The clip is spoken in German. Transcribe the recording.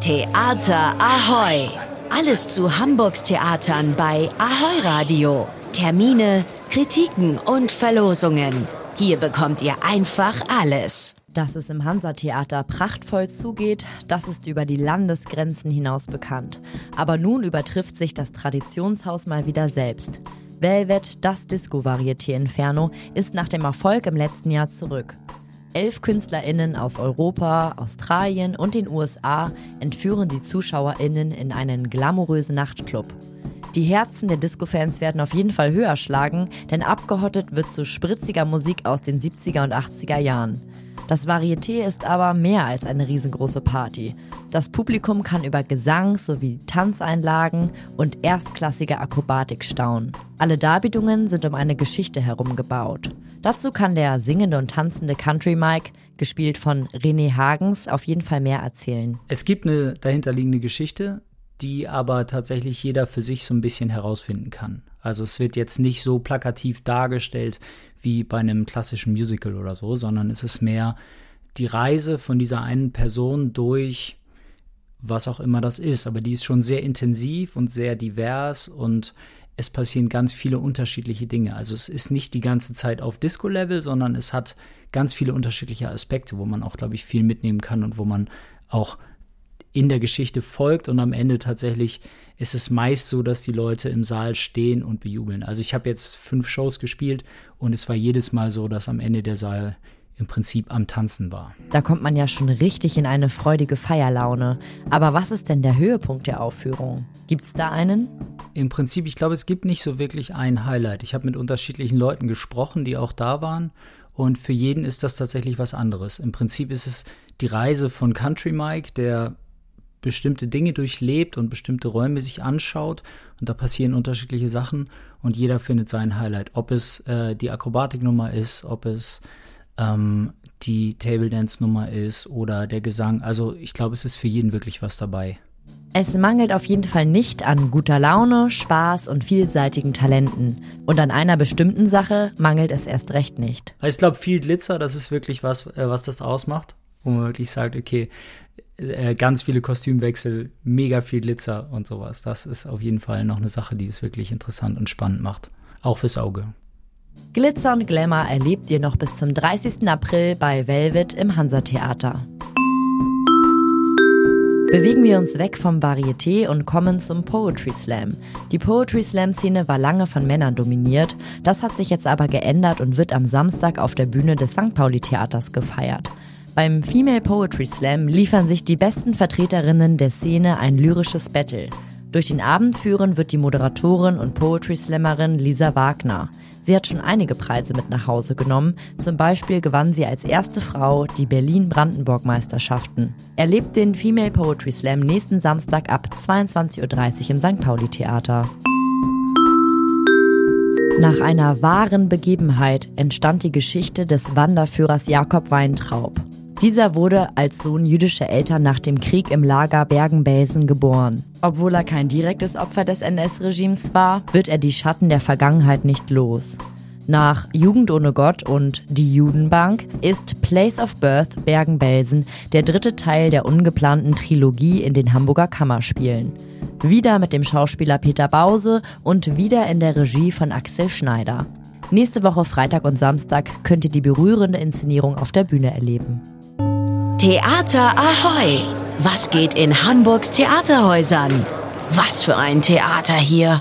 Theater Ahoy! Alles zu Hamburgs Theatern bei Ahoy Radio. Termine, Kritiken und Verlosungen. Hier bekommt ihr einfach alles. Dass es im Hansa-Theater prachtvoll zugeht, das ist über die Landesgrenzen hinaus bekannt. Aber nun übertrifft sich das Traditionshaus mal wieder selbst. Velvet, das Disco-Varieté Inferno, ist nach dem Erfolg im letzten Jahr zurück. Elf KünstlerInnen aus Europa, Australien und den USA entführen die ZuschauerInnen in einen glamourösen Nachtclub. Die Herzen der Disco-Fans werden auf jeden Fall höher schlagen, denn abgehottet wird zu spritziger Musik aus den 70er und 80er Jahren. Das Varieté ist aber mehr als eine riesengroße Party. Das Publikum kann über Gesang sowie Tanzeinlagen und erstklassige Akrobatik staunen. Alle Darbietungen sind um eine Geschichte herum gebaut. Dazu kann der singende und tanzende Country Mike, gespielt von René Hagens, auf jeden Fall mehr erzählen. Es gibt eine dahinterliegende Geschichte, die aber tatsächlich jeder für sich so ein bisschen herausfinden kann. Also es wird jetzt nicht so plakativ dargestellt wie bei einem klassischen Musical oder so, sondern es ist mehr die Reise von dieser einen Person durch was auch immer das ist. Aber die ist schon sehr intensiv und sehr divers und es passieren ganz viele unterschiedliche Dinge. Also es ist nicht die ganze Zeit auf Disco-Level, sondern es hat ganz viele unterschiedliche Aspekte, wo man auch, glaube ich, viel mitnehmen kann und wo man auch in der Geschichte folgt und am Ende tatsächlich ist es meist so, dass die Leute im Saal stehen und bejubeln. Also ich habe jetzt fünf Shows gespielt und es war jedes Mal so, dass am Ende der Saal im Prinzip am Tanzen war. Da kommt man ja schon richtig in eine freudige Feierlaune. Aber was ist denn der Höhepunkt der Aufführung? Gibt es da einen? Im Prinzip, ich glaube, es gibt nicht so wirklich ein Highlight. Ich habe mit unterschiedlichen Leuten gesprochen, die auch da waren. Und für jeden ist das tatsächlich was anderes. Im Prinzip ist es die Reise von Country Mike, der bestimmte Dinge durchlebt und bestimmte Räume sich anschaut und da passieren unterschiedliche Sachen und jeder findet sein Highlight. Ob es äh, die Akrobatiknummer ist, ob es ähm, die Table Dance Nummer ist oder der Gesang. Also ich glaube, es ist für jeden wirklich was dabei. Es mangelt auf jeden Fall nicht an guter Laune, Spaß und vielseitigen Talenten. Und an einer bestimmten Sache mangelt es erst recht nicht. Ich glaube, viel Glitzer, das ist wirklich was, äh, was das ausmacht. Wo man wirklich sagt, okay, äh, ganz viele Kostümwechsel, mega viel Glitzer und sowas. Das ist auf jeden Fall noch eine Sache, die es wirklich interessant und spannend macht. Auch fürs Auge. Glitzer und Glamour erlebt ihr noch bis zum 30. April bei Velvet im Hansa-Theater. Bewegen wir uns weg vom Varieté und kommen zum Poetry Slam. Die Poetry Slam-Szene war lange von Männern dominiert, das hat sich jetzt aber geändert und wird am Samstag auf der Bühne des St. Pauli-Theaters gefeiert. Beim Female Poetry Slam liefern sich die besten Vertreterinnen der Szene ein lyrisches Battle. Durch den Abend führen wird die Moderatorin und Poetry Slammerin Lisa Wagner. Sie hat schon einige Preise mit nach Hause genommen. Zum Beispiel gewann sie als erste Frau die Berlin-Brandenburg-Meisterschaften. Erlebt den Female Poetry Slam nächsten Samstag ab 22.30 Uhr im St. Pauli-Theater. Nach einer wahren Begebenheit entstand die Geschichte des Wanderführers Jakob Weintraub. Dieser wurde als Sohn jüdischer Eltern nach dem Krieg im Lager Bergen-Belsen geboren. Obwohl er kein direktes Opfer des NS-Regimes war, wird er die Schatten der Vergangenheit nicht los. Nach Jugend ohne Gott und Die Judenbank ist Place of Birth Bergen-Belsen der dritte Teil der ungeplanten Trilogie in den Hamburger Kammerspielen. Wieder mit dem Schauspieler Peter Bause und wieder in der Regie von Axel Schneider. Nächste Woche Freitag und Samstag könnt ihr die berührende Inszenierung auf der Bühne erleben. Theater Ahoy! Was geht in Hamburgs Theaterhäusern? Was für ein Theater hier!